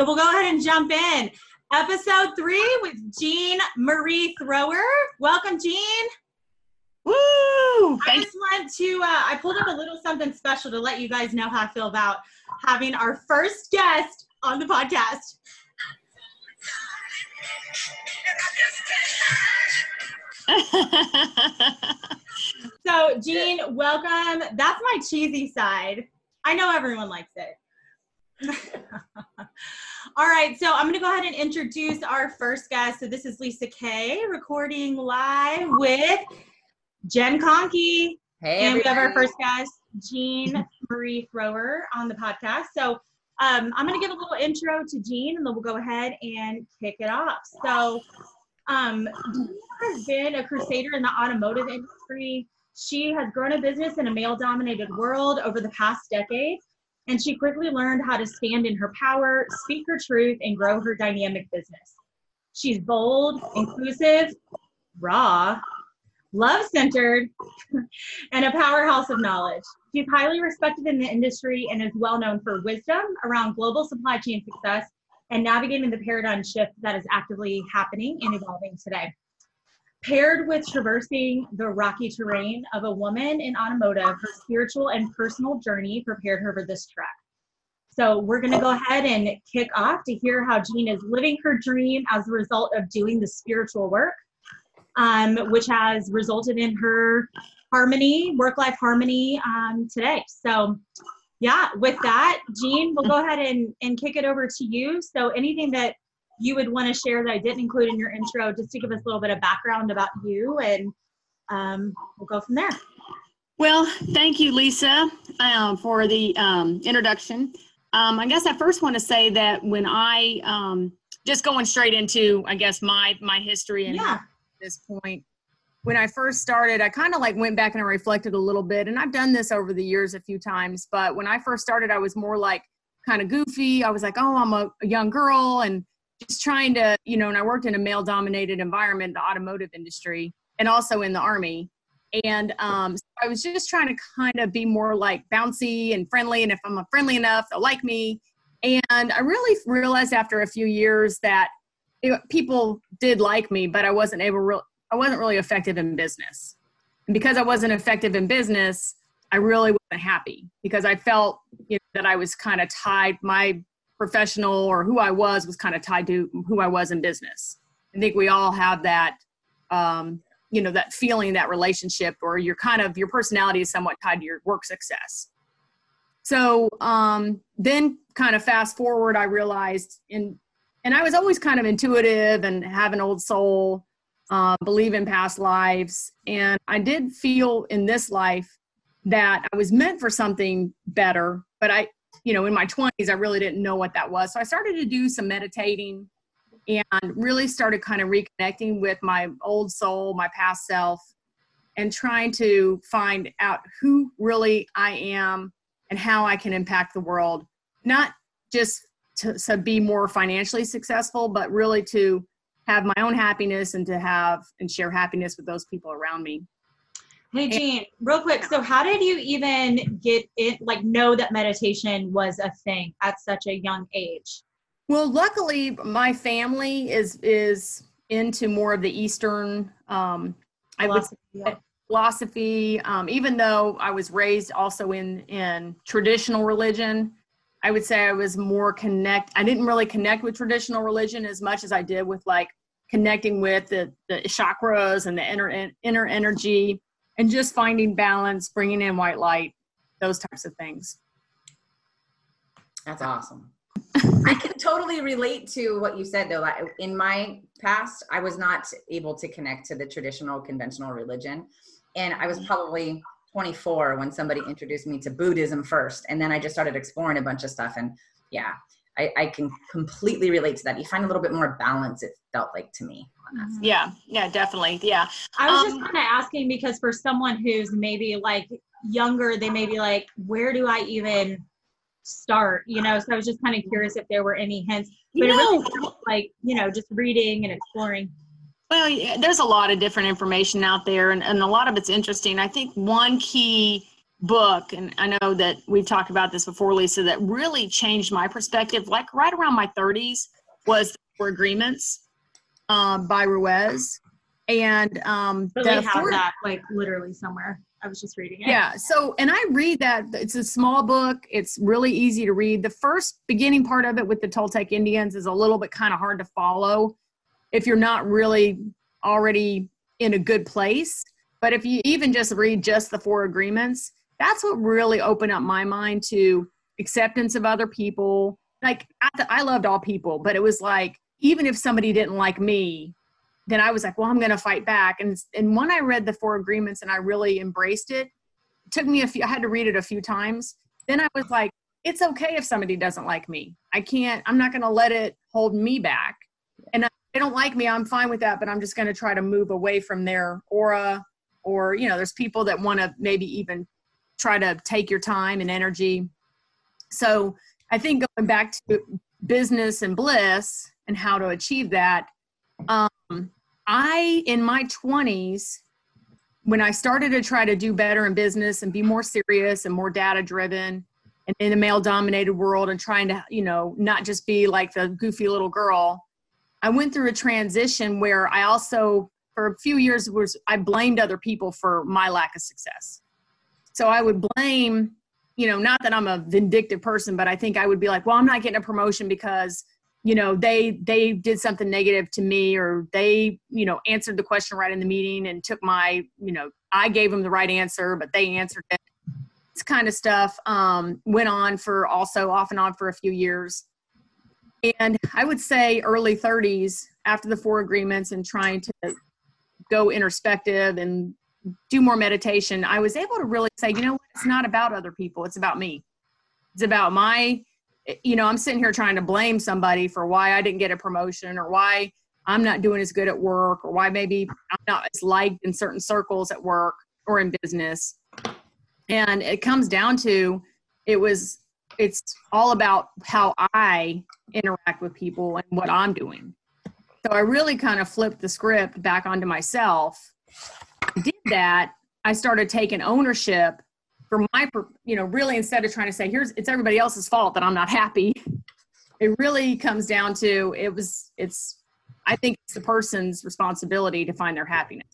So we'll go ahead and jump in. Episode three with Jean Marie Thrower. Welcome, Jean. Woo! I just want to, uh, I pulled up a little something special to let you guys know how I feel about having our first guest on the podcast. so, Jean, welcome. That's my cheesy side. I know everyone likes it. All right, so I'm going to go ahead and introduce our first guest. So, this is Lisa Kay recording live with Jen Conkey. Hey, and we have our first guest, Jean Marie Thrower, on the podcast. So um, I'm going to give a little intro to Jean, and then we'll go ahead and kick it off. So um, Jean has been a crusader in the automotive industry. She has grown a business in a male-dominated world over the past decade, and she quickly learned how to stand in her power, speak her truth, and grow her dynamic business. She's bold, inclusive, raw, love centered, and a powerhouse of knowledge. She's highly respected in the industry and is well known for wisdom around global supply chain success and navigating the paradigm shift that is actively happening and evolving today. Paired with traversing the rocky terrain of a woman in automotive, her spiritual and personal journey prepared her for this trek. So we're going to go ahead and kick off to hear how Jean is living her dream as a result of doing the spiritual work um, which has resulted in her harmony, work life harmony um, today. So, yeah, with that, Jean, we'll go ahead and, and kick it over to you. So, anything that you would want to share that I didn't include in your intro, just to give us a little bit of background about you, and um, we'll go from there. well, thank you, Lisa, um, for the um, introduction. Um, I guess I first want to say that when I um, just going straight into, I guess my my history and Yeah. this point, when I first started, I kind of like went back and I reflected a little bit, and I've done this over the years a few times. But when I first started, I was more like kind of goofy. I was like, oh, I'm a, a young girl, and just trying to, you know. And I worked in a male-dominated environment, the automotive industry, and also in the army. And um, so I was just trying to kind of be more like bouncy and friendly. And if I'm friendly enough, they'll like me. And I really realized after a few years that it, people did like me, but I wasn't able. Real, I wasn't really effective in business. And because I wasn't effective in business, I really wasn't happy because I felt you know, that I was kind of tied. My professional or who I was was kind of tied to who I was in business. I think we all have that. Um, you know that feeling that relationship or your kind of your personality is somewhat tied to your work success so um, then kind of fast forward i realized in and i was always kind of intuitive and have an old soul uh, believe in past lives and i did feel in this life that i was meant for something better but i you know in my 20s i really didn't know what that was so i started to do some meditating and really started kind of reconnecting with my old soul, my past self, and trying to find out who really I am and how I can impact the world. Not just to, to be more financially successful, but really to have my own happiness and to have and share happiness with those people around me. Hey, Jean, real quick. So, how did you even get it, like, know that meditation was a thing at such a young age? Well, luckily, my family is is into more of the Eastern. Um, I would Philosophy, yeah. philosophy. Um, even though I was raised also in in traditional religion, I would say I was more connect. I didn't really connect with traditional religion as much as I did with like connecting with the the chakras and the inner inner energy, and just finding balance, bringing in white light, those types of things. That's awesome. I can totally relate to what you said though. Like in my past, I was not able to connect to the traditional conventional religion. And I was probably 24 when somebody introduced me to Buddhism first. And then I just started exploring a bunch of stuff. And yeah, I, I can completely relate to that. You find a little bit more balance, it felt like to me. on that. Yeah, yeah, definitely. Yeah. I was just Um, kind of asking because for someone who's maybe like younger, they may be like, where do I even start? You know, so I was just kind of curious if there were any hints. You But it really know- sounds like, you know, just reading and exploring. Well, yeah, there's a lot of different information out there, and, and a lot of it's interesting. I think one key book, and I know that we've talked about this before, Lisa, that really changed my perspective, like right around my 30s, was the Four Agreements um, by Ruiz. And um, Really have that like literally somewhere. I was just reading it. yeah. So, and I read that it's a small book. It's really easy to read. The first beginning part of it with the Toltec Indians is a little bit kind of hard to follow if you're not really already in a good place. But if you even just read just the four agreements, that's what really opened up my mind to acceptance of other people. Like, I, I loved all people, but it was like, even if somebody didn't like me, then I was like, well, I'm going to fight back. And and when I read the four agreements and I really embraced it, it took me a few. I had to read it a few times. Then I was like, it's okay if somebody doesn't like me. I can't. I'm not going to let it hold me back. And if they don't like me, I'm fine with that. But I'm just going to try to move away from their aura. Or you know, there's people that want to maybe even try to take your time and energy. So I think going back to business and bliss and how to achieve that. Um, I, in my 20s, when I started to try to do better in business and be more serious and more data driven and in a male dominated world and trying to, you know, not just be like the goofy little girl, I went through a transition where I also, for a few years, was I blamed other people for my lack of success. So I would blame, you know, not that I'm a vindictive person, but I think I would be like, well, I'm not getting a promotion because you know they they did something negative to me or they you know answered the question right in the meeting and took my you know i gave them the right answer but they answered it. This kind of stuff um, went on for also off and on for a few years. And i would say early 30s after the four agreements and trying to go introspective and do more meditation i was able to really say you know it's not about other people it's about me it's about my you know, I'm sitting here trying to blame somebody for why I didn't get a promotion or why I'm not doing as good at work or why maybe I'm not as liked in certain circles at work or in business. And it comes down to it was, it's all about how I interact with people and what I'm doing. So I really kind of flipped the script back onto myself. That. I started taking ownership for my you know really instead of trying to say here's it's everybody else's fault that i'm not happy it really comes down to it was it's i think it's the person's responsibility to find their happiness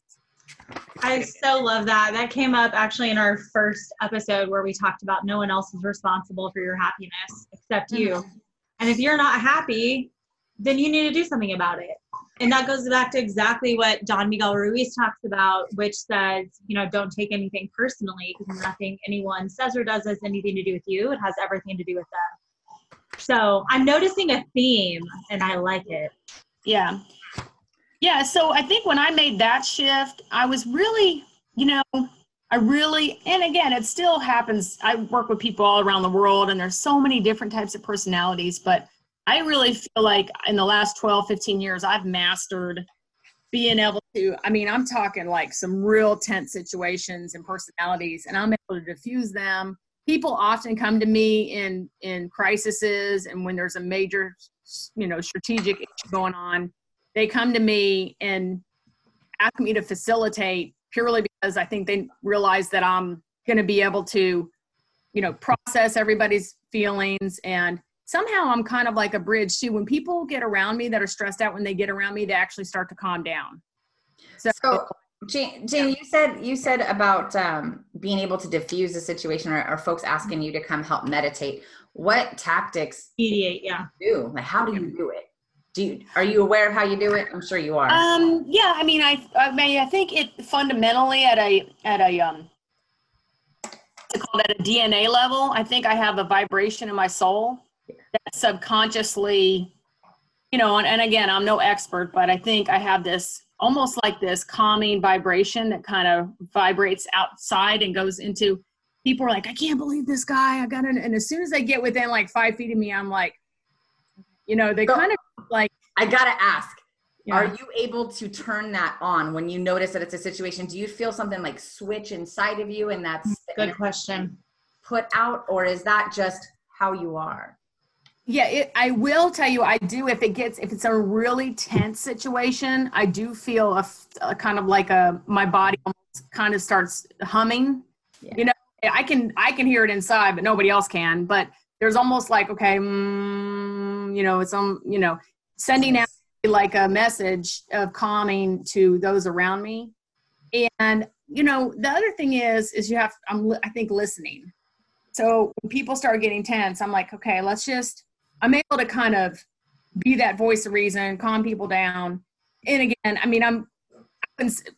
I so love that. That came up actually in our first episode where we talked about no one else is responsible for your happiness except you. Mm-hmm. And if you're not happy, then you need to do something about it. And that goes back to exactly what Don Miguel Ruiz talks about, which says, you know, don't take anything personally because nothing anyone says or does has anything to do with you. It has everything to do with them. So I'm noticing a theme and I like it. yeah yeah so i think when i made that shift i was really you know i really and again it still happens i work with people all around the world and there's so many different types of personalities but i really feel like in the last 12 15 years i've mastered being able to i mean i'm talking like some real tense situations and personalities and i'm able to diffuse them people often come to me in in crises and when there's a major you know strategic issue going on they come to me and ask me to facilitate purely because I think they realize that I'm going to be able to, you know, process everybody's feelings. And somehow I'm kind of like a bridge too. When people get around me that are stressed out, when they get around me, they actually start to calm down. So, So, Jane, Jane, you said you said about um, being able to diffuse a situation, or, or folks asking you to come help meditate. What tactics Mediate, yeah. do? Like, how do you do it? Do you, are you aware of how you do it? I'm sure you are. um, yeah, I mean, I, I mean, I think it fundamentally at a, at a, um, to call that a DNA level, I think I have a vibration in my soul that subconsciously, you know, and, and again, I'm no expert, but I think I have this almost like this calming vibration that kind of vibrates outside and goes into people are like, I can't believe this guy. I got it. And as soon as they get within like five feet of me, I'm like, you know, they So- kind of like, I gotta ask. you Are you able to turn that on when you notice that it's a situation? Do you feel something like switch inside of you and that's hmm, Good question. put out, or is that just how you are? Yeah, it, I will tell you, I do. If it gets, if it's a really tense situation, I do feel a kind of like a my body almost kind of starts humming. Yeah. You know, I can I can hear it inside, but nobody else can. But there's almost like okay, mm, you know, it's um, you know, sending out like a message of calming to those around me. And you know, the other thing is is you have I'm I think listening. So when people start getting tense, I'm like, okay, let's just I'm able to kind of be that voice of reason, calm people down. And again, I mean, I'm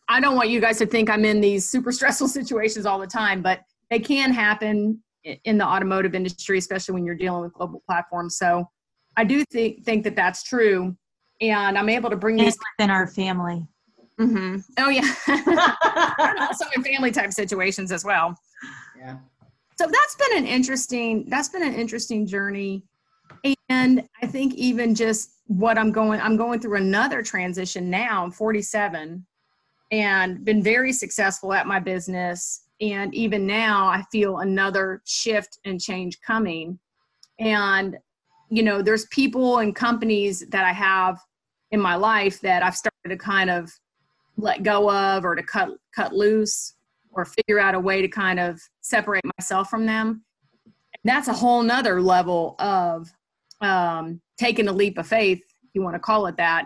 I don't want you guys to think I'm in these super stressful situations all the time, but they can happen in the automotive industry, especially when you're dealing with global platforms. So I do think think that that's true, and I'm able to bring these within our family. Mm-hmm. Oh yeah, also in family type situations as well. Yeah. So that's been an interesting that's been an interesting journey, and I think even just what I'm going I'm going through another transition now. I'm 47, and been very successful at my business. And even now i feel another shift and change coming. And you know there's people and companies that i have in my life that i've started to kind of let go of or to cut cut loose or figure out a way to kind of separate myself from them. And that's a whole nother level of um, taking a leap of faith if you want to call it that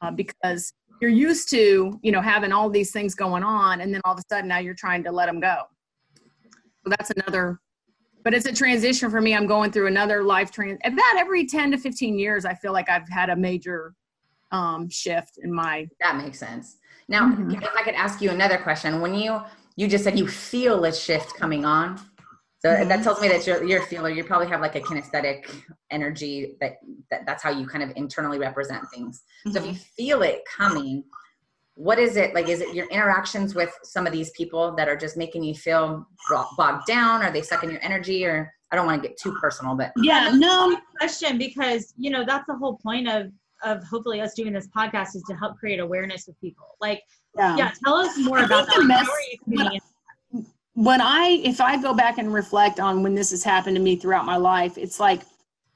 uh, because you're used to you know having all these things going on and then all of a sudden now you're trying to let them go. So that's another but it's a transition for me. I'm going through another life trans about every 10 to 15 years i feel like i've had a major um, shift in my that makes sense. Now mm-hmm. if i could ask you another question. When you you just said you feel a shift coming on so mm-hmm. that tells me that you're, you're a feeler. You probably have like a kinesthetic energy that, that that's how you kind of internally represent things. Mm-hmm. So if you mm-hmm. feel it coming, what is it like? Is it your interactions with some of these people that are just making you feel bogged down? Are they sucking your energy? Or I don't want to get too personal, but yeah, no question because you know that's the whole point of of hopefully us doing this podcast is to help create awareness with people. Like, yeah, yeah tell us more I about that when I, if I go back and reflect on when this has happened to me throughout my life, it's like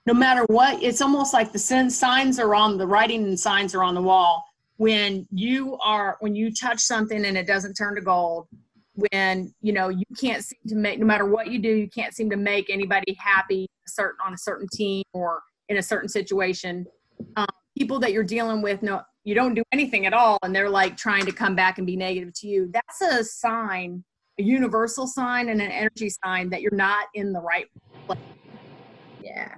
no matter what, it's almost like the signs are on the writing and signs are on the wall. When you are, when you touch something and it doesn't turn to gold, when you know you can't seem to make, no matter what you do, you can't seem to make anybody happy, certain on a certain team or in a certain situation. Um, people that you're dealing with, no, you don't do anything at all, and they're like trying to come back and be negative to you. That's a sign a universal sign and an energy sign that you're not in the right place. Yeah.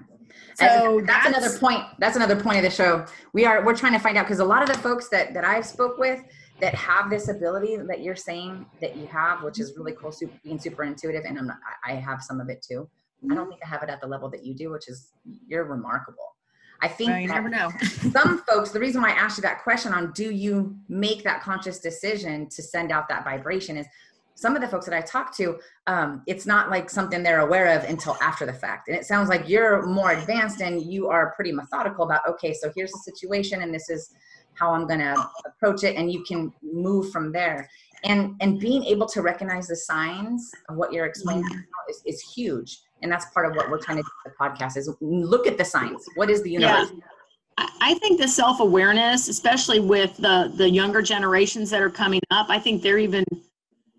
So that's, that's, another point. That's another point of the show. We are we're trying to find out because a lot of the folks that that I've spoke with that have this ability that you're saying that you have, which is really cool, super, being super intuitive, and I'm not, I have some of it too. I don't mm-hmm. think I have it at the level that you do, which is you're remarkable. I think well, you never know. some folks, the reason why I asked you that question on do you make that conscious decision to send out that vibration is some of the folks that I talk to, um, it's not like something they're aware of until after the fact. And it sounds like you're more advanced and you are pretty methodical about, okay, so here's the situation and this is how I'm going to approach it. And you can move from there. And, and being able to recognize the signs of what you're explaining mm-hmm. is, is huge. And that's part of what we're trying to do with the podcast is look at the signs. What is the universe? Yeah. I think the self awareness, especially with the the younger generations that are coming up, I think they're even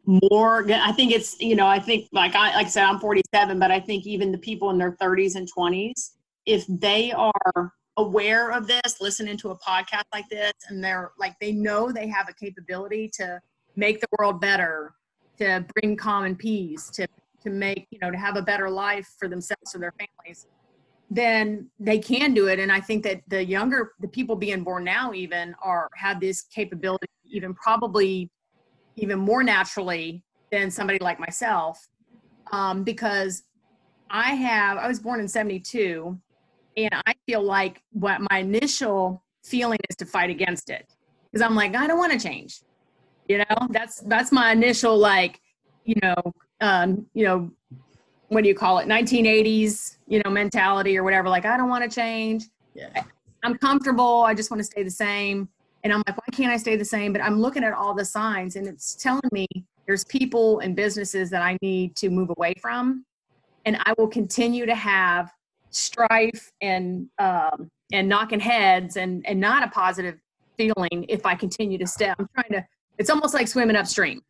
more i think it's you know i think like i like i said i'm 47 but i think even the people in their 30s and 20s if they are aware of this listening to a podcast like this and they're like they know they have a capability to make the world better to bring common peace to to make you know to have a better life for themselves or their families then they can do it. And i think that the younger the people being born now even are have this capability even probably even more naturally than somebody like myself um, because I have, I was born in 72, and I feel like what my initial feeling is to fight against it because I'm like, I don't want to change. You know, that's that's my initial like, you know, um, you know, what do you call it, 1980s, you know, mentality or whatever. Like, I don't want to change. Yeah. I'm comfortable. I just want to stay the same. And I'm like, why can't I stay the same? But I'm looking at all the signs and it's telling me there's people and businesses that I need to move away from. And I will continue to have strife and um, and knocking heads and and not a positive feeling if I continue to stay. I'm trying to. It's almost like swimming upstream.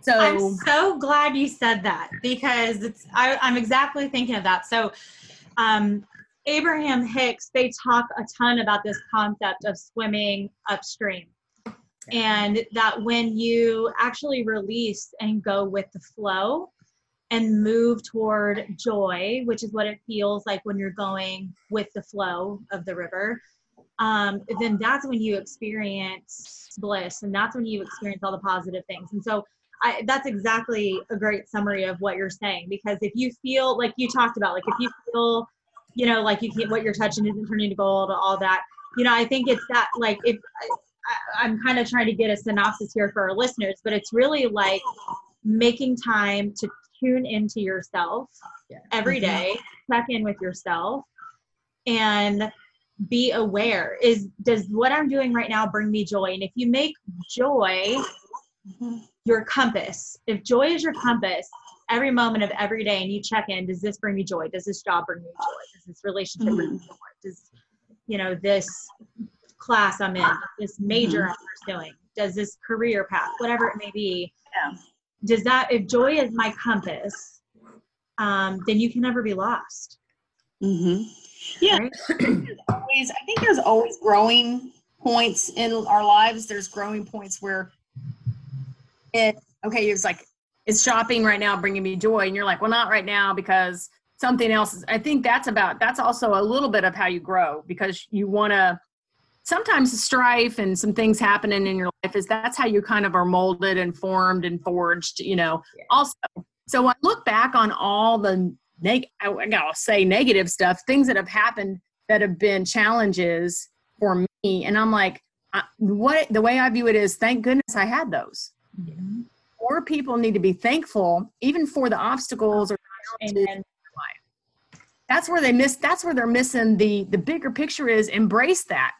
So I'm so glad you said that because it's I, I'm exactly thinking of that. So um, Abraham Hicks, they talk a ton about this concept of swimming upstream. And that when you actually release and go with the flow and move toward joy, which is what it feels like when you're going with the flow of the river, um, then that's when you experience bliss and that's when you experience all the positive things. And so I, that's exactly a great summary of what you're saying because if you feel like you talked about, like if you feel you know, like you can't, what you're touching isn't turning to gold, all that. You know, I think it's that, like, if I, I'm kind of trying to get a synopsis here for our listeners, but it's really like making time to tune into yourself Yeah. every Mm-hmm. check in with yourself, and be aware is does what i'm doing right now bring me joy and if you make joy your compass if joy is your compass every moment of every day and you check in does this bring me joy does this job bring me joy does this relationship bring me joy does you know this class i'm in this major i'm pursuing does this career path whatever it may be Yeah. does that if joy is my compass um, then you can never be lost mm-hmm. Yeah, right? always. I think there's always growing points in our lives. There's growing points where it okay it's like it's shopping right now bringing me joy. And you're like well not right now because something else is i think that's about that's also a little bit of how you grow because you want to sometimes the strife and some things happening in your life is that's how you kind of are molded and formed and forged you know Yeah. also. So i look back on all the neg- I, I gotta say negative stuff things that have happened that have been challenges for me. And i'm like I, what the way i view it is thank goodness i had those more people need to be thankful even for the obstacles or that's where they miss that's where they're missing the the bigger picture is embrace that.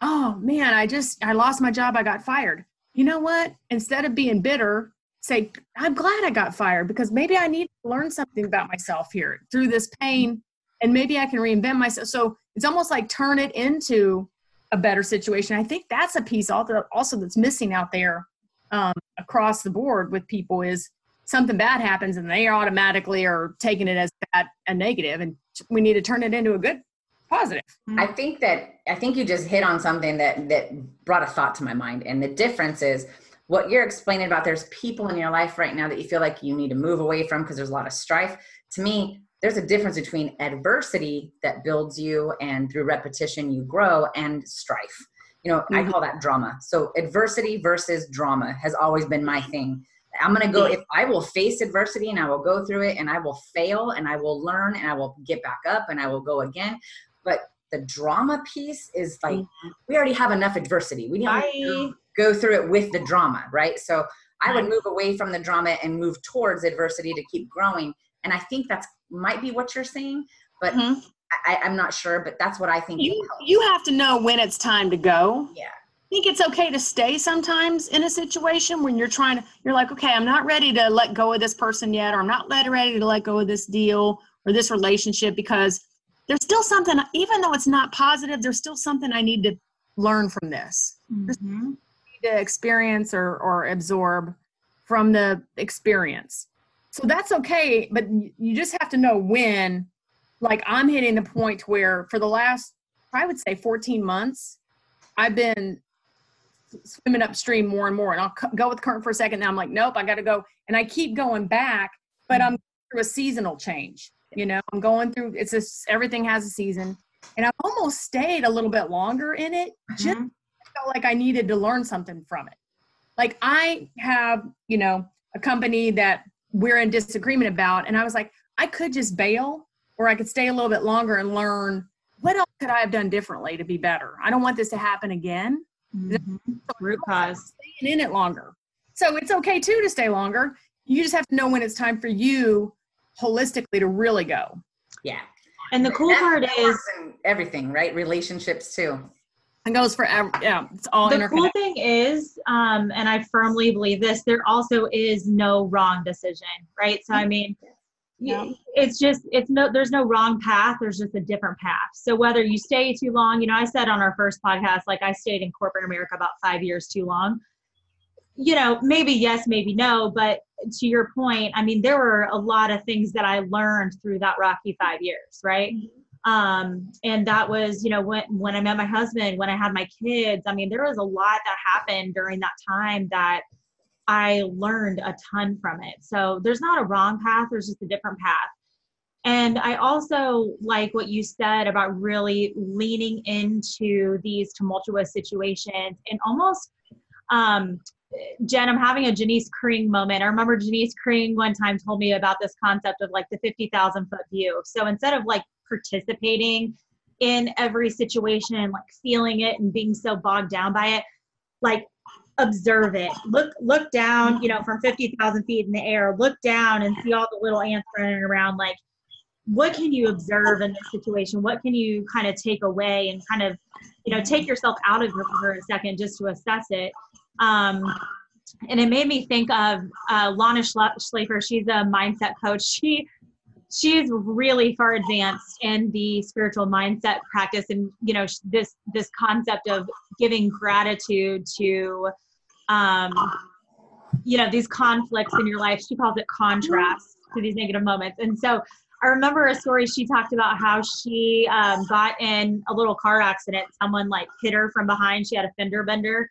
Oh man i just i lost my job i got fired. You know what? Instead of being bitter say i'm glad i got fired because maybe i need to learn something about myself here through this pain and maybe i can reinvent myself. So it's almost like turn it into a better situation. I think that's a piece also that's missing out there um, across the board with people is something bad happens and they automatically are taking it as bad and negative and we need to turn it into a good positive I think that I think you just hit on something that that brought a thought to my mind. And the difference is what you're explaining about there's people in your life right now that you feel like you need to move away from because there's a lot of strife. To me, there's a difference between adversity that builds you and through repetition you grow and strife. You know, I Mhm. call that drama. So adversity versus drama has always been my thing. I'm going to go if I will face adversity and I will go through it and I will fail and I will learn and I will get back up and I will go again. But the drama piece is like we already have enough adversity. We don't need to go through it with the drama, right? So I would move away from the drama and move towards adversity to keep growing. And I think that's might be what you're saying, but Mhm. I, I'm not sure. But that's what I think. you you have to know when it's time to go. Yeah. I think it's okay to stay sometimes in a situation when you're trying to, you're like, okay, I'm not ready to let go of this person yet, or I'm not let, ready to let go of this deal or this relationship because there's still something, even though it's not positive, there's still something I need to learn from this, Mhm. need to experience or, or absorb from the experience. So that's okay, but you just have to know when, like I'm hitting the point where for the last, I would say 14 months, I've been swimming upstream more and more. And I'll go with current for a second. Now I'm like, nope, I got to go. And I keep going back, but I'm through a seasonal change. You know, I'm going through, it's just, everything has a season. And I've almost stayed a little bit longer in it just Mhm. felt like I needed to learn something from it. Like I have, you know, a company that we're in disagreement about, and I was like, I could just bail, or I could stay a little bit longer and learn what else could I have done differently to be better. I don't want this to happen again. Mhm. Root cause. Staying in it longer, so it's okay too to stay longer. You just have to know when it's time for you holistically to really go. Yeah. And the cool That- part that is everything, right? Relationships too. It goes for ev- yeah, it's all the cool thing is, um, and I firmly believe this, there also is no wrong decision, right? So I mean, y- Yeah. it's just it's no there's no wrong path. There's just a different path. So whether you stay too long, you know, I said on our first podcast, like I stayed in corporate America about five years too long. you know, maybe yes, maybe no, but to your point, I mean, there were a lot of things that I learned through that rocky five years, right? Um, and that was, you know, when when I met my husband, when I had my kids, I mean, there was a lot that happened during that time that I learned a ton from it. So there's not a wrong path, there's just a different path. And I also like what you said about really leaning into these tumultuous situations and almost um, Jen, I'm having a Janice Kring moment. I remember Janice Kring one time told me about this concept of like the 50,000 foot view. So instead of like participating in every situation, and like feeling it and being so bogged down by it, like observe it. Look, look down, you know, from 50,000 feet in the air, look down and see all the little ants running around. Like, what can you observe in this situation? What can you kind of take away and kind of, you know, take yourself out of it for a second just to assess it? Um, and it made me think of uh, Lana Shlafer. She's a mindset coach. She she's really far advanced in the spiritual mindset practice, and you know this this concept of giving gratitude to, um, you know, these conflicts in your life. She calls it contrast to these negative moments, and so. I remember a story she talked about how she um, got in a little car accident. Someone like hit her from behind. She had a fender bender,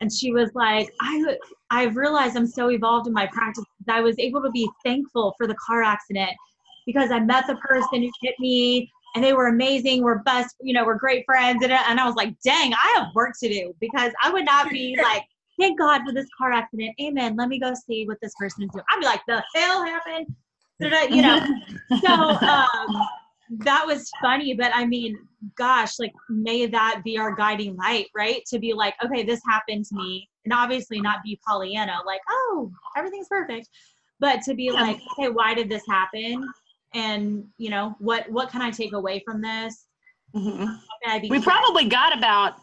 and she was like i i've realized i'm so evolved in my practice i was able to be thankful for the car accident because i met the person who hit me and they were amazing we're best you know we're great friends and, and i was like dang i have work to do because i would not be like thank god for this car accident. Amen. Let me go see what this person is doing. I'd be like the hell happened? You know. So um that was funny but i mean gosh like may that be our guiding light right? To be like okay this happened to me. And obviously not be pollyanna like oh everything's perfect. But to be yeah. like okay why did this happen? And you know what what can i take away from this? Mm-hmm. we probably got about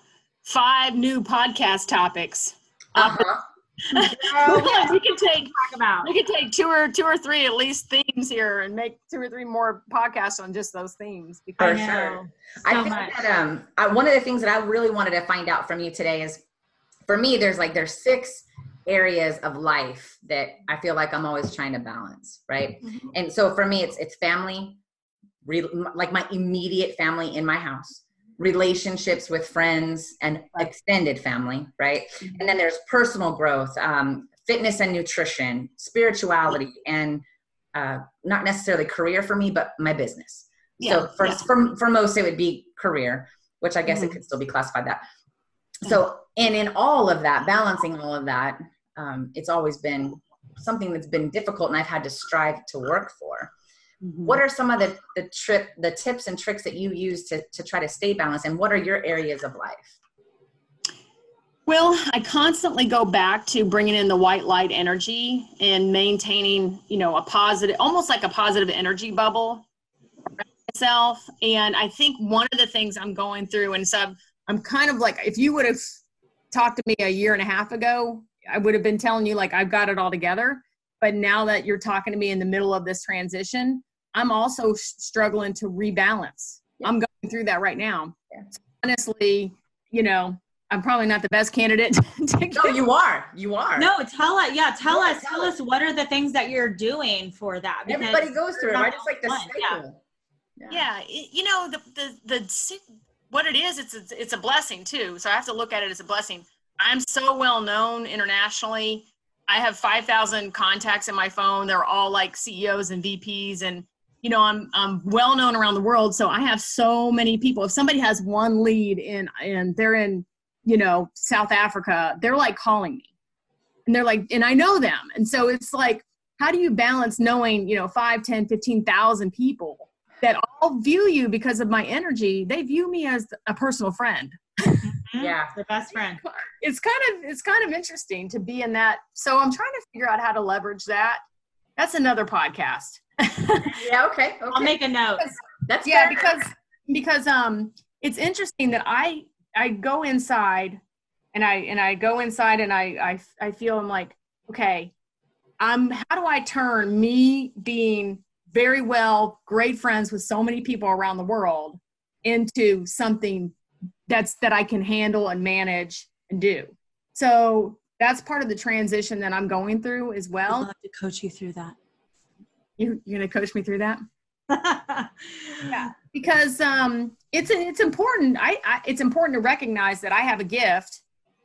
five new podcast topics uh-huh oh, we can take talk about. We can take two or two or three at least themes here and make two or three more podcasts on just those themes. Because For sure. So I think much. that um, I, one of the things that I really wanted to find out from you today is, for me, there's like there's six areas of life that I feel like I'm always trying to balance, right? Mm-hmm. And so for me, it's it's family, re, like my immediate family in my house relationships with friends and extended family, right? Mm-hmm. And then there's personal growth, um, fitness and nutrition, spirituality, and uh, not necessarily career for me, but my business. Yeah, so for, yeah. for, for most, it would be career, which I guess mm-hmm. it could still be classified that. So, and in all of that, balancing all of that, um, it's always been something that's been difficult and I've had to strive to work for. Mm-hmm. What are some of the the trip the tips and tricks that you use to to try to stay balanced, and what are your areas of life? Well, I constantly go back to bringing in the white light energy and maintaining, you know, a positive, almost like a positive energy bubble myself. And I think one of the things I'm going through, and so I'm kind of like, if you would have talked to me a year and a half ago, I would have been telling you like I've got it all together. But now that you're talking to me in the middle of this transition, I'm also struggling to rebalance. Yeah. I'm going through that right now. Yeah. So honestly, you know, I'm probably not the best candidate. no, you are. You are. No, tell us. Yeah, tell yeah, us. Tell, us. what are the things that you're doing for that. Everybody goes through it, right? It's like the cycle. Yeah. yeah. You know, the, the, the, what it is, it's, it's, it's a blessing too. So I have to look at it as a blessing. I'm so well known internationally. I have 5,000 contacts in my phone. They're all like CEOs and VPs and you know i'm i'm well known around the world so i have so many people. If somebody has one lead in and they're in you know south africa they're like calling me. And they're like and i know them. And so it's like how do you balance knowing you know 5 10 15,000 people that all view you because of my energy? They view me as a personal friend. Mm-hmm. Yeah the best friend. It's kind of it's kind of interesting to be in that. So i'm trying to figure out how to leverage that. That's another podcast yeah, okay, okay. I'll make a note. That's yeah, fair. because because um it's interesting that I I go inside and I and I go inside and I I I feel I'm like, okay, I'm how do I turn me being very well great friends with so many people around the world into something that's that I can handle and manage and do. So that's part of the transition that I'm going through as I'd well. love to coach you through that. You, you're going to coach me through that? yeah. Because um it's it's important. I, I it's important to recognize that i have a gift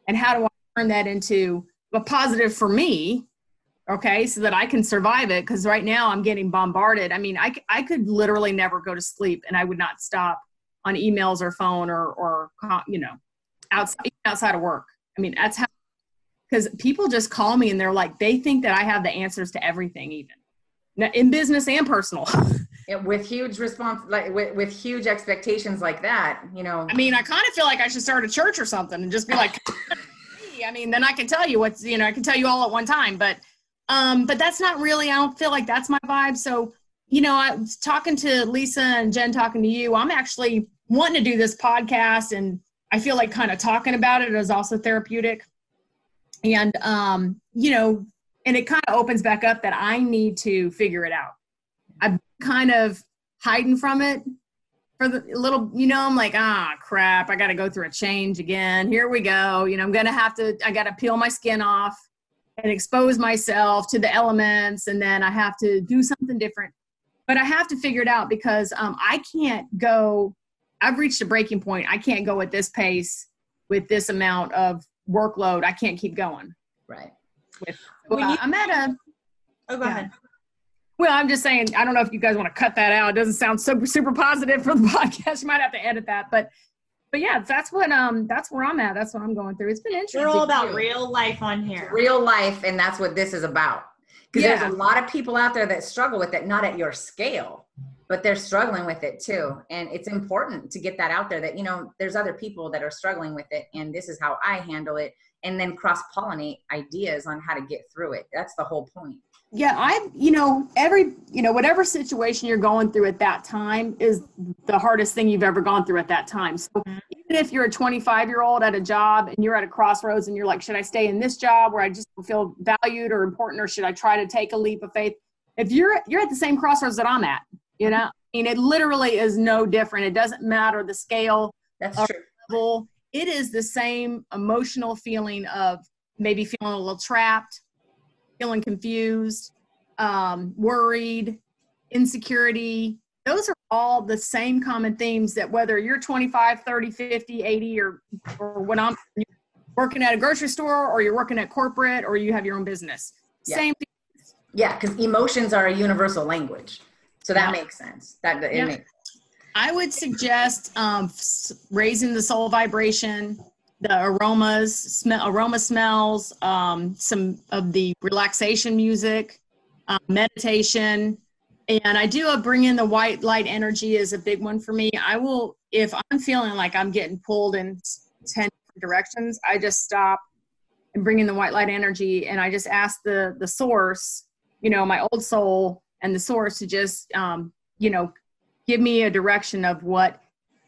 and how do i turn that into a positive for me okay so that i can survive it. Because right now i'm getting bombarded. I mean I I could literally never go to sleep and i would not stop on emails or phone or or you know outside outside of work. I mean that's how because people just call me and they're like they think that i have the answers to everything even in business and personal Yeah, with huge response, like with, with huge expectations like that, you know. I mean, I kind of feel like I should start a church or something and just be like, I mean, then I can tell you what's, you know, I can tell you all at one time, but, um, but that's not really, I don't feel like that's my vibe. So, you know, I was talking to Lisa and Jen talking to you. I'm actually wanting to do this podcast and I feel like kind of talking about it is also therapeutic. And, um, you know, and it kind of opens back up that I need to figure it out. I've kind of hiding from it for the little, you know, I'm like, ah, crap, I got to go through a change again. Here we go. You know, I'm going to have to, I got to peel my skin off and expose myself to the elements. And then I have to do something different. But I have to figure it out because um, I can't go, I've reached a breaking point. I can't go at this pace with this amount of workload. I can't keep going. Right. With, well, you- I'm at a, oh, go Yeah. ahead. well, I'm just saying, I don't know if you guys want to cut that out. It doesn't sound super super positive for the podcast. You might have to edit that, but but yeah, that's what um that's where I'm at. That's what I'm going through. It's been interesting. We're all about too. real life on here. Real life, and that's what this is about. Because Yeah. there's a lot of people out there that struggle with it, not at your scale, but they're struggling with it too. And it's important to get that out there that, you know, there's other people that are struggling with it, and this is how I handle it. And then cross pollinate ideas on how to get through it. That's the whole point. yeah, I you know every you know whatever situation you're going through at that time is the hardest thing you've ever gone through at that time. So mm-hmm. even if you're a 25 year old at a job and you're at a crossroads and you're like, should I stay in this job where I just feel valued or important, or should I try to take a leap of faith? If you're you're at the same crossroads that I'm at, you know, I mean, it literally is no different. It doesn't matter the scale That's true. level. It is the same emotional feeling of maybe feeling a little trapped, feeling confused, um, worried, insecurity. Those are all the same common themes that whether you're 25, 30, 50, 80, or, or when I'm working at a grocery store or you're working at corporate or you have your own business. Yeah. Same thing. Yeah, because emotions are a universal language. So that Yeah. makes sense. That it Yeah. makes I would suggest um, raising the soul vibration, the aromas, aroma smells, um, some of the relaxation music, um, meditation, and I do bring in the white light energy is a big one for me. I will if I'm feeling like I'm getting pulled in ten directions, I just stop and bring in the white light energy, and I just ask the the source, you know, my old soul and the source to just um, you know give me a direction of what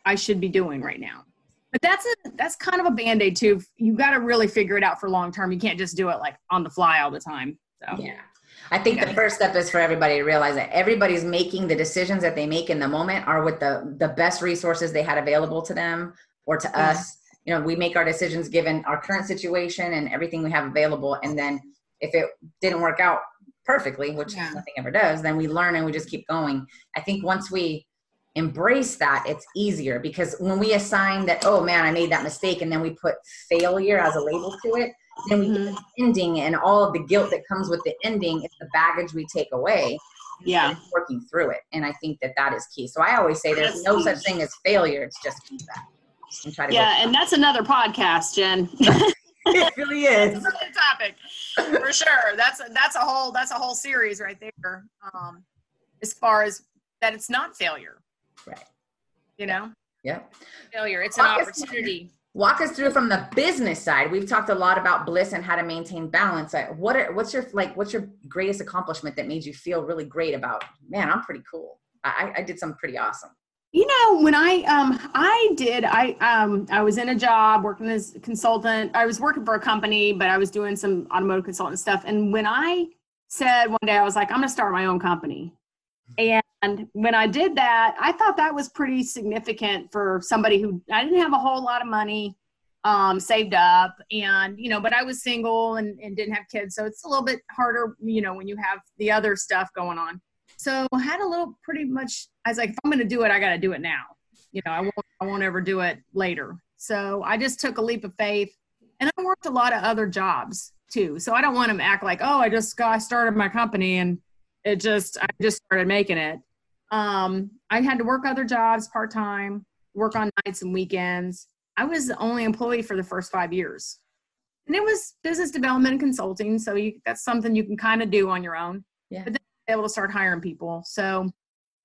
I should be doing right now. But that's a that's kind of a band-aid too. You got to really figure it out for long term. You can't just do it like on the fly all the time. So Yeah. I think the first step is for everybody to realize that everybody's making the decisions that they make in the moment are with the the best resources they had available to them or to Yeah. us. You know, we make our decisions given our current situation and everything we have available. And then if it didn't work out perfectly, which Yeah. nothing ever does, then we learn and we just keep going. I think once we embrace that, it's easier because when we assign that, oh man, I made that mistake, and then we put failure as a label to it, then we get the ending and all of the guilt that comes with the ending is the baggage we take away yeah, working through it and i think that that is key so i always say there's no such thing as failure it's just feedback and try to Yeah, and that's another podcast, Jen. it really is topic for sure. That's a, that's a whole that's a whole series right there. Um, as far as that, it's not failure. Right You know, yeah failure. It's an Walk us- opportunity. walk us through from the business side we've talked a lot about bliss and how to maintain balance what are what's your like what's your greatest accomplishment that made you feel really great about man i'm pretty cool i i did something pretty awesome You know, when I um I did I um I was in a job working as a consultant. I was working for a company, but I was doing some automotive consultant stuff. And when I said one day I was like, I'm gonna start my own company. And when I did that, I thought that was pretty significant for somebody who I didn't have a whole lot of money. um, saved up and you know but i was single and, and didn't have kids. So it's a little bit harder you know when you have the other stuff going on. So I had a little pretty much i was like if i'm going to do it i got to do it now. You know i won't i won't ever do it later. So i just took a leap of faith and i worked a lot of other jobs too. So i don't want to act like oh i just got started my company and it just i just started making it um i had to work other jobs part-time work on nights and weekends I was the only employee for the first five years. And it was business development and consulting. So you, that's something you can kind of do on your own. Yeah. But then able to start hiring people. So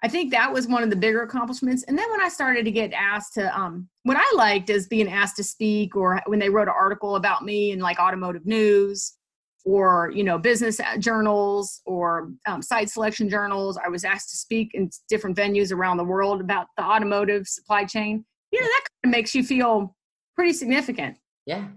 I think that was one of the bigger accomplishments. And then when I started to get asked to, um, what I liked is being asked to speak or when they wrote an article about me in like automotive news or, you know, business journals or um, site selection journals. I was asked to speak in different venues around the world about the automotive supply chain you know that kind of makes you feel pretty significant Yeah.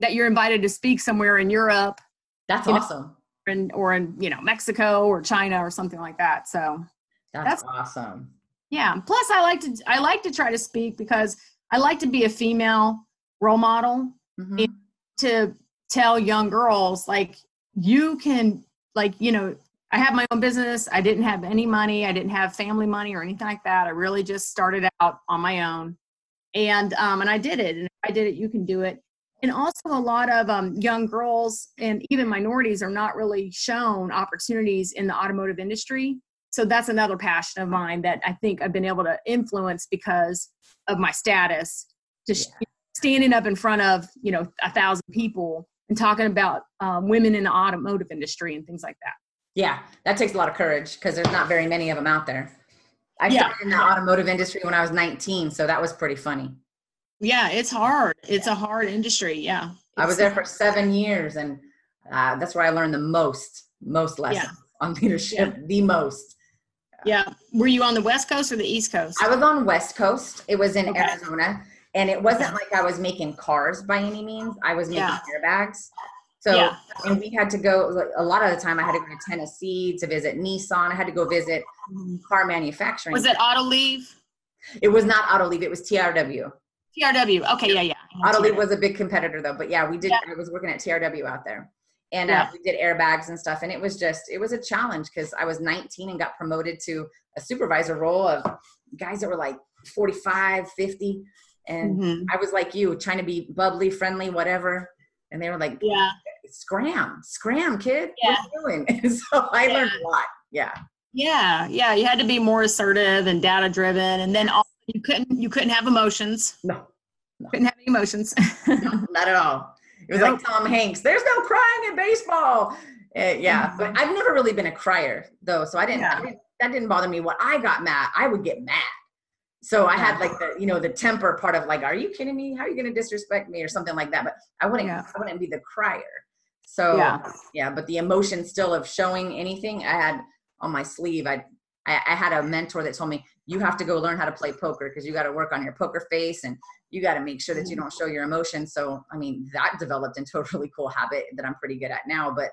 that you're invited to speak somewhere in Europe That's know, awesome. or in, or in you know Mexico or China or something like that. So That's, that's- awesome. yeah. Plus, I like to I like to try to speak because I like to be a female role model Mhm. To tell young girls like you can like you know I have my own business. I didn't have any money. I didn't have family money or anything like that. I really just started out on my own, and um, and I did it. And if I did it, you can do it. And also, a lot of um, young girls and even minorities are not really shown opportunities in the automotive industry. So that's another passion of mine that I think I've been able to influence because of my status. To sh- standing up in front of you know a thousand people and talking about um, women in the automotive industry and things like that. Yeah, that takes a lot of courage because there's not very many of them out there. I Yeah. started in the automotive industry when I was 19, so that was pretty funny. Yeah, it's hard. It's a hard industry. Yeah. I was there for seven years, and uh, that's where I learned the most, most lessons on leadership. The most. Yeah. Were you on the West Coast or the East Coast? I was on West Coast. It was in Okay. Arizona, and it wasn't like I was making cars by any means. I was making Yeah. airbags. So, Yeah. and we had to go. A lot of the time, I had to go to Tennessee to visit Nissan. I had to go visit car manufacturing. Was it Autoliv? It was not Autoliv. It was TRW. TRW. Okay. Yeah. Yeah. Autoliv was a big competitor though, but yeah, we did. Yeah. I was working at TRW out there, and Yeah. uh, we did airbags and stuff, and it was just it was a challenge because I was 19 and got promoted to a supervisor role of guys that were like 45, 50, and Mhm. I was like you, trying to be bubbly, friendly, whatever, and they were like, Yeah. "Scram, scram, kid, Yeah. what are you doing?" so I learned a lot. Yeah, Yeah. Yeah. You had to be more assertive and data driven, and then also you couldn't you couldn't have emotions. no, Couldn't have any emotions. not at all. It was like Tom Hanks. There's no crying in baseball. Uh, yeah, but I've never really been a crier though, so I didn't, I Mm-hmm. Didn't. That didn't bother me. When I got mad, I would get mad. So I had like the, you know, the temper part of like, are you kidding me? How are you going to disrespect me or something like that? But I wouldn't, Yeah. I wouldn't be the crier. So Yeah. yeah, but the emotion still of showing anything I had on my sleeve. I, I, I had a mentor that told me you have to go learn how to play poker because you got to work on your poker face and you got to make sure that you mm. don't show your emotions. So I mean that developed into a really cool habit that I'm pretty good at now. But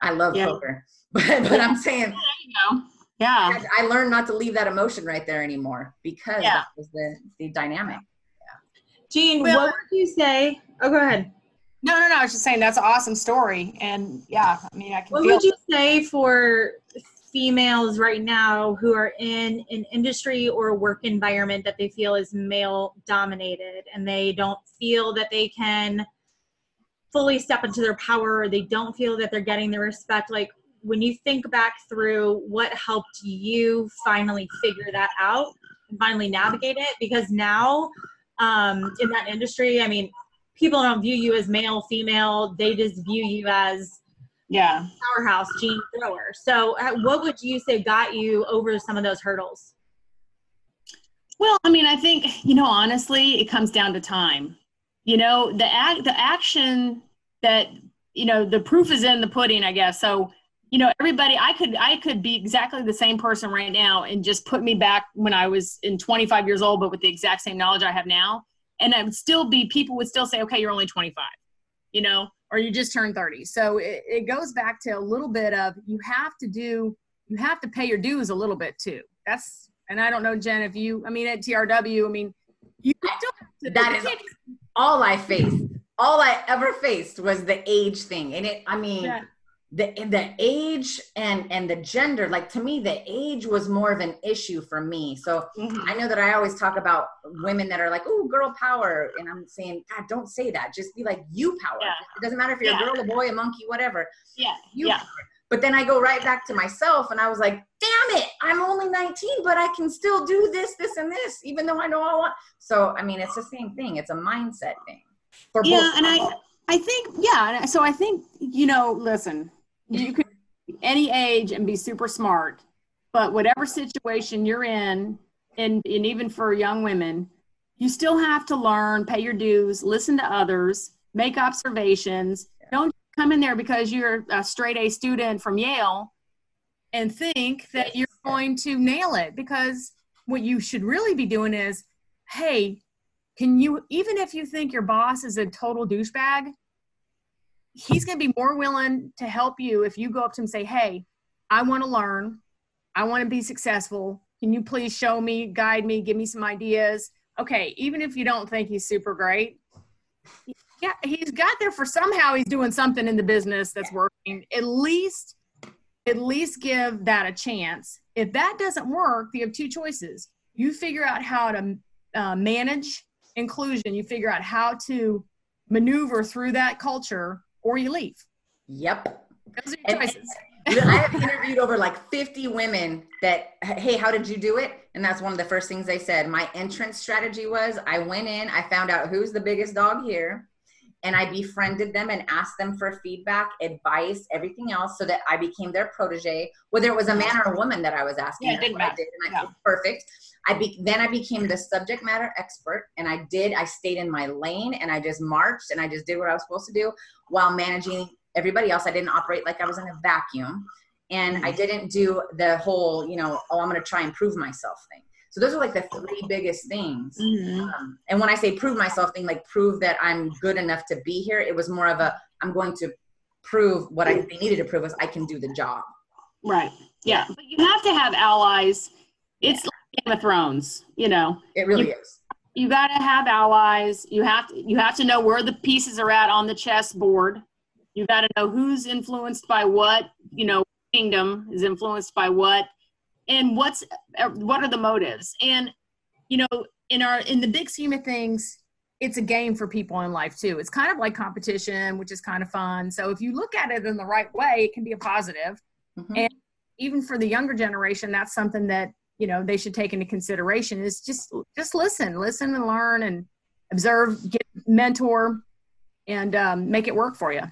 I love Yeah. poker. But but I'm saying you know. Yeah. I, I learned not to leave that emotion right there anymore because Yeah. that was the the dynamic. Jean, Well- what would you say? Oh, go ahead. No, no, no. I was just saying that's an awesome story, and yeah, I mean, I can What feel. would you say for females right now who are in an industry or work environment that they feel is male dominated and they don't feel that they can fully step into their power or they don't feel that they're getting the respect like when you think back through what helped you finally figure that out and finally navigate it because now um, in that industry i mean people don't view you as male female they just view you as yeah. powerhouse Jean Thrower. So, uh, what would you say got you over some of those hurdles? Well, I mean, I think you know, honestly, it comes down to time. You know, the act, the action that you know, the proof is in the pudding, I guess. So, you know, everybody, I could, I could be exactly the same person right now, and just put me back when I was in 25 years old, but with the exact same knowledge I have now, and I would still be, people would still say, okay, you're only 25, you know, or you just turned 30. So it, it goes back to a little bit of you have to do, you have to pay your dues a little bit too. That's and I don't know, Jen, if you, I mean, at TRW, I mean, you still have to, That is- all I faced, all I ever faced was the age thing. And it, I mean, Yeah. The the age and and the gender, like to me, the age was more of an issue for me. So Mhm. I know that I always talk about women that are like, oh, girl power. And I'm saying, God, don't say that. Just be like, you power. Yeah. It doesn't matter if you're Yeah. a girl, a boy, a monkey, whatever. Yeah. You Yeah. power. But then I go right back to myself and I was like, damn it, I'm only 19, but I can still do this, this, and this, even though I know I want. So, I mean, it's the same thing. It's a mindset thing. For Yeah, and I. I think, yeah. So I think, you know, listen, you could any age and be super smart, but whatever situation you're in, and, and even for young women, you still have to learn, pay your dues, listen to others, make observations. Don't come in there because you're a straight A student from Yale and think that you're going to nail it because what you should really be doing is, hey, can you even if you think your boss is a total douchebag he's going to be more willing to help you if you go up to him and say hey i want to learn. I want to be successful. Can you please show me guide me give me some ideas? Okay even if you don't think he's super great yeah he's got there for somehow he's doing something in the business that's working. At least at least give that a chance. If that doesn't work you have two choices. You figure out how to uh, manage inclusion. You figure out how to maneuver through that culture or you leave Yep. those are your And- choices know, I have interviewed over like 50 women that, hey, how did you do it? And that's one of the first things they said. My entrance strategy was I went in, I found out who's the biggest dog here, and I befriended them and asked them for feedback, advice, everything else, so that I became their protege, whether it was a man or a woman that I was asking. Yeah, it that's didn't what I did, and I, Yeah. perfect. I be, then I became the subject matter expert, and I did. I stayed in my lane, and I just marched, and I just did what I was supposed to do while managing everybody else. I didn't operate like I was in a vacuum. And I mm-hmm. didn't do the whole, you know, oh, I'm going to try and prove myself thing. So those are like the three biggest things. Mhm. Um, and when I say prove myself thing, like prove that I'm good enough to be here, it was more of a, I'm going to prove what I they needed to prove was I can do the job. right yeah but you have to have allies it's like game of thrones you know It really is. you got to have allies you have to you have to know where the pieces are at on the chessboard you got to know who's influenced by what you know kingdom is influenced by what and what's uh, what are the motives and you know in our in the big scheme of things it's a game for people in life too it's kind of like competition which is kind of fun so if you look at it in the right way it can be a positive Mhm. and even for the younger generation that's something that you know they should take into consideration is just just listen listen and learn and observe get mentor and um, make it work for you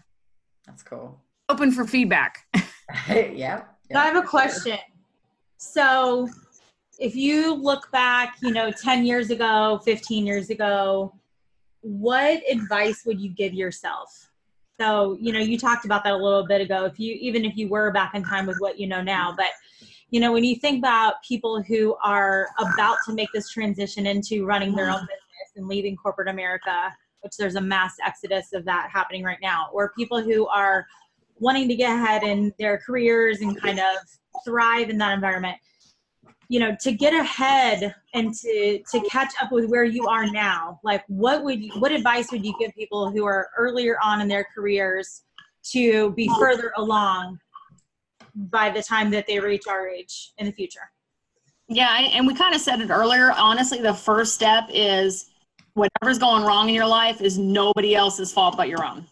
That's cool. open for feedback yeah. So I have a question. So if you look back, you know, 10 years ago, 15 years ago, what advice would you give yourself? So, you know, you talked about that a little bit ago. If you, even if you were back in time with what you know now, but, you know, when you think about people who are about to make this transition into running their own business and leaving corporate America, which there's a mass exodus of that happening right now, or people who are wanting to get ahead in their careers and kind of thrive in that environment. You know to get ahead and to to catch up with where you are now like what would you what advice would you give people who are earlier on in their careers to be further along by the time that they reach our age in the future? Yeah and we kind of said it earlier. Honestly the first step is whatever's going wrong in your life is nobody else's fault but your own.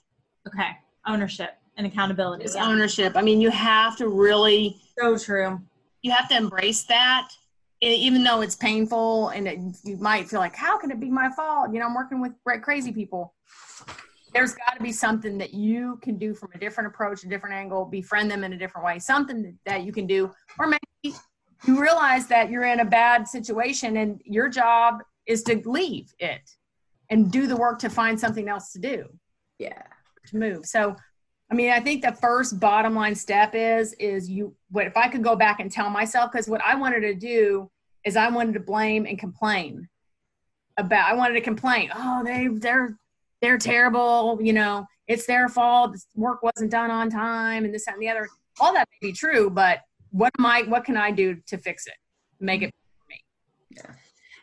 Okay ownership and accountability. It's yeah. ownership. I mean you have to really so true. You have to embrace that even though it's painful and it, you might feel like how can it be my fault? You know i'm working with cra- crazy people. There's got to be something that you can do from a different approach a different angle befriend them in a different way. Something that- that you can do. Or maybe you realize that you're in a bad situation and your job is to leave it and do the work to find something else to do. Yeah. to move. So, I mean, I think the first bottom line step is is you what if I could go back and tell myself because what I wanted to do is I wanted to blame and complain about I wanted to complain. Oh, they they're they're terrible, you know, it's their fault. Work wasn't done on time and this that, and the other. All that may be true, but what am I what can I do to fix it? Make it for me. Yeah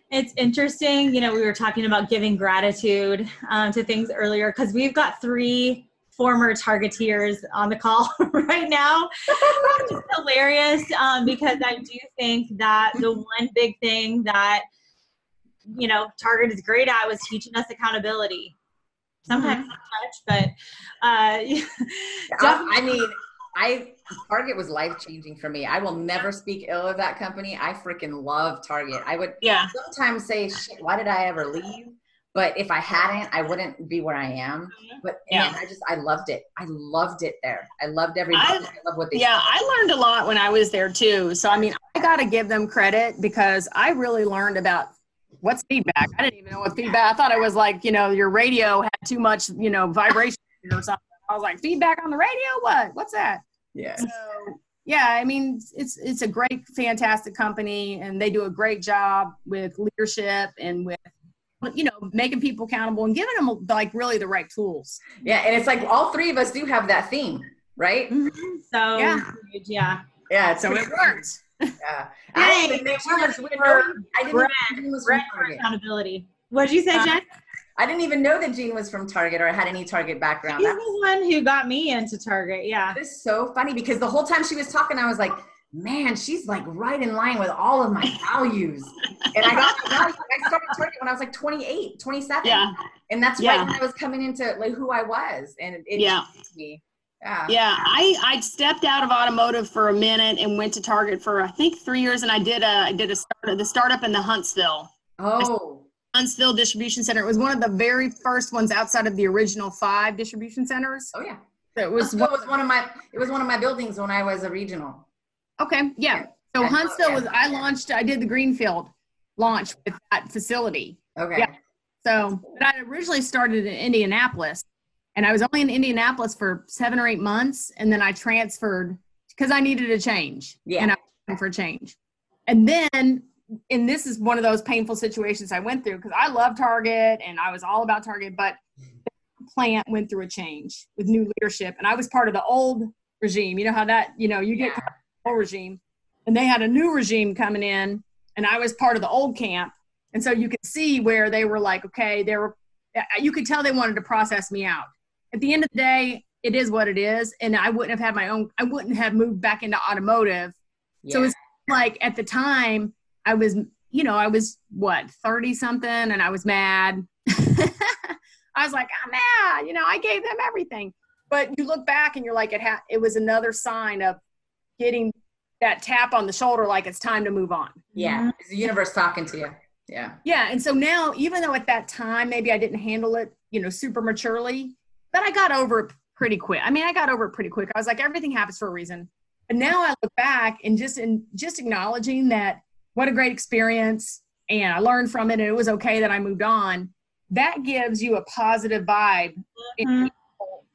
it's interesting. You know, we were talking about giving gratitude um, to things earlier because we've got three former targeteers on the call right now. It's hilarious um, because I do think that the one big thing that you know Target is great at was teaching us accountability. Sometimes Mm-hmm. not much, but uh, I, I mean, I Target was life changing for me. I will never speak ill of that company. I freaking love Target. I would Yeah. sometimes say, "Shit, why did I ever leave?" But if I hadn't, I wouldn't be where I am. Mm-hmm. But Yeah. I just I loved it. I loved it there. I loved everybody. I, I- love what they. Yeah, I learned a lot when I was there too. So I mean, I got to give them credit because I really learned about what's feedback. I didn't even know what feedback. I thought it was like you know your radio had too much you know vibration or something. I was like, feedback on the radio? What? What's that? Yeah. So yeah, I mean, it's it's a great, fantastic company, and they do a great job with leadership and with you know making people accountable and giving them like really the right tools. Yeah, and it's like all three of us do have that theme, right? so Yeah. yeah. Yeah, So it works. Yeah. Hey, I didn't even it know- works. I We didn't I didn't bred- know Jean was from for Target. accountability. What did you say, Uh, Jen? I didn't even know that Jean was from Target or had any Target background. She's That the one who got me into Target. Yeah. That is so funny because the whole time she was talking, I was like, man, she's like right in line with all of my values. And I got values. I started Target when I was like 28, 27. Yeah, And that's Yeah. right when I was coming into like who I was. And it, it Yeah. me. Yeah. yeah. I I stepped out of automotive for a minute and went to Target for I think three years, and I did a I did a start the startup in the Huntsville. Oh, Huntsville Distribution Center. It was one of the very first ones outside of the original five distribution centers. oh yeah. So it was Huntsville was one of my it was one of my buildings when I was a regional. Okay. Yeah. So Yeah. Huntsville was, I launched. I did the Greenfield launch with that facility. Okay. Yeah. So, but I originally started in Indianapolis, and I was only in Indianapolis for seven or eight months, and then I transferred because I needed a change. Yeah. And I was looking for change. And then, and this is one of those painful situations I went through because I love Target and I was all about Target, but the plant went through a change with new leadership, and I was part of the old regime. You know how that, you know, you get Yeah. Caught in the old regime, and they had a new regime coming in, and I was part of the old camp. And so you could see where they were like, okay, they were, you could tell they wanted to process me out. At the end of the day, it is what it is. And I wouldn't have had my own, I wouldn't have moved back into automotive. So it's like at the time, I was, you know, I was what, 30 something, and I was mad. I was like, I'm mad. You know, I gave them everything. But you look back and you're like, it, ha- it was another sign of getting that tap on the shoulder, like it's time to move on. yeah. It's the universe talking to you. Yeah. Yeah. And so now, even though at that time maybe I didn't handle it, you know, super maturely, but I got over it pretty quick. I mean, I got over it pretty quick. I was like, everything happens for a reason. But now I look back and just in just acknowledging that what a great experience and I learned from it and it was okay that I moved on. That gives you a positive vibe in Mhm. people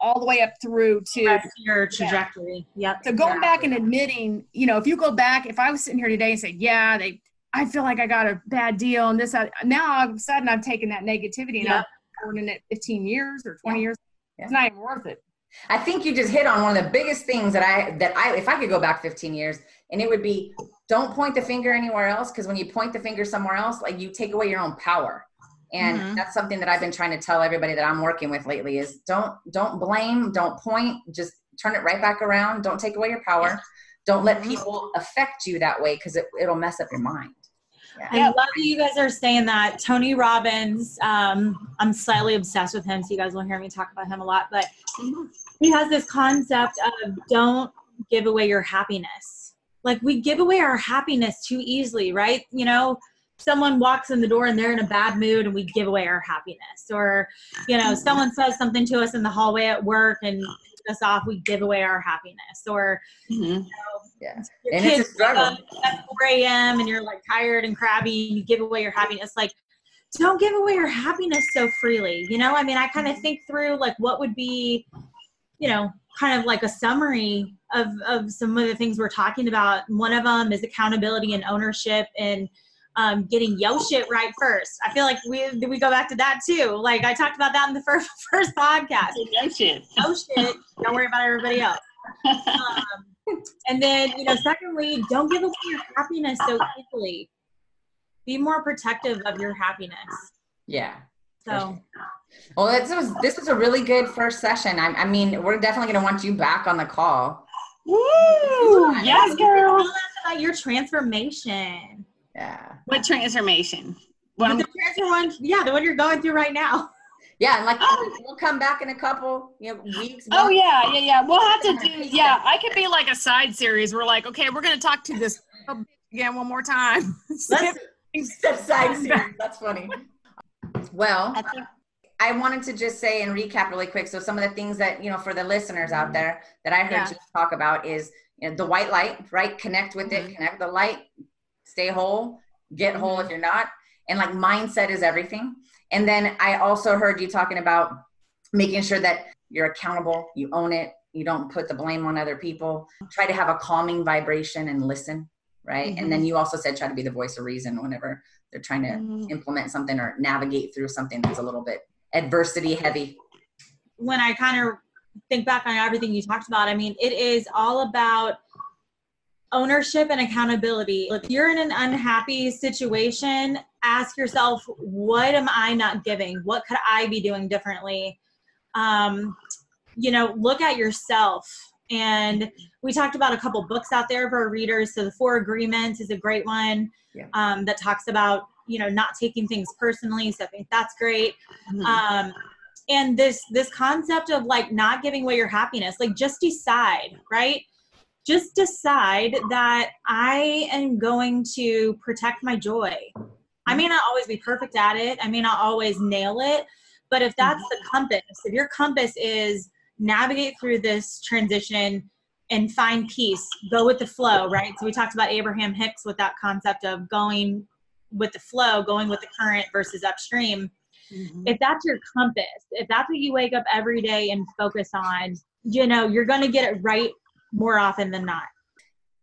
all the way up through to That's your trajectory. Yep. so going Yeah. back and admitting, you know, if you go back, if I was sitting here today and said, "Yeah, they, I feel like I got a bad deal," and this, that," now all of a sudden I've taken that negativity and Yep. I've earned in it 15 years or 20 Yeah. years. Yeah. It's not even worth it. I think you just hit on one of the biggest things that I that I if I could go back 15 years and it would be don't point the finger anywhere else because when you point the finger somewhere else like you take away your own power. And Mhm. that's something that I've been trying to tell everybody that I'm working with lately is don't don't blame, don't point, just turn it right back around. Don't take away your power. Don't let Mhm. people affect you that way because it, it'll mess up your mind. I love that you guys are saying that. Tony Robbins, um, I'm slightly obsessed with him, so you guys will hear me talk about him a lot. But he has this concept of don't give away your happiness. Like we give away our happiness too easily, right? You know, someone walks in the door and they're in a bad mood and we give away our happiness. Or, you know, someone says something to us in the hallway at work and us off, we give away our happiness. Or Mhm. Yeah. your And it's a struggle. at 4 a.m. and you're like tired and crabby and you give away your happiness. Like, don't give away your happiness so freely. You know, I mean, I kind of think through like what would be, you know, kind of like a summary of, of some of the things we're talking about. One of them is accountability and ownership and um, getting yo shit right first. I feel like we we go back to that too. Like I talked about that in the first first podcast. No shit. Yo shit. Don't worry about everybody else. Um, and then, you know, secondly, don't give away your happiness so easily. be more protective of your happiness. Yeah. So Well, this was this was a really good first session. I, I mean, we're definitely going to want you back on the call. Woo! Yes, girl. tell us about your transformation. Yeah. What transformation? What the transfer one, yeah, the one you're going through right now. Yeah, and like Oh. we'll come back in a couple, you know, weeks. Oh months. yeah, yeah, yeah. We'll have to do. Yeah, I could be like a side series. We're like, okay, we're gonna talk to this again one more time. Let's step side series. That's funny. Well, I think- I wanted to just say and recap really quick. So some of the things that you know for the listeners out there that I heard Yeah. you talk about is you know, the white light, right? Connect with Mm-hmm. it, connect the light, stay whole, get whole if you're not, and like mindset is everything. And then I also heard you talking about making sure that you're accountable, you own it, you don't put the blame on other people. Try to have a calming vibration and listen, right? And then you also said try to be the voice of reason whenever they're trying to Mhm. implement something or navigate through something that's a little bit adversity heavy. when I kind of think back on everything you talked about, I mean, it is all about ownership and accountability. If you're in an unhappy situation, ask yourself, what am I not giving? What could I be doing differently? Um, you know, look at yourself. And we talked about a couple books out there for our readers. So the Four Agreements is a great one Yeah. um, that talks about, you know, not taking things personally. So I think that's great Mhm. um and this this concept of like not giving away your happiness like just decide right just decide that i am going to protect my joy. I may not always be perfect at it. I may not always nail it but if that's the compass if your compass is navigate through this transition and find peace go with the flow right? So we talked about abraham hicks with that concept of going with the flow going with the current versus upstream. Mhm. if that's your compass, if that's what you wake up every day and focus on, you know, you're going to get it right more often than not.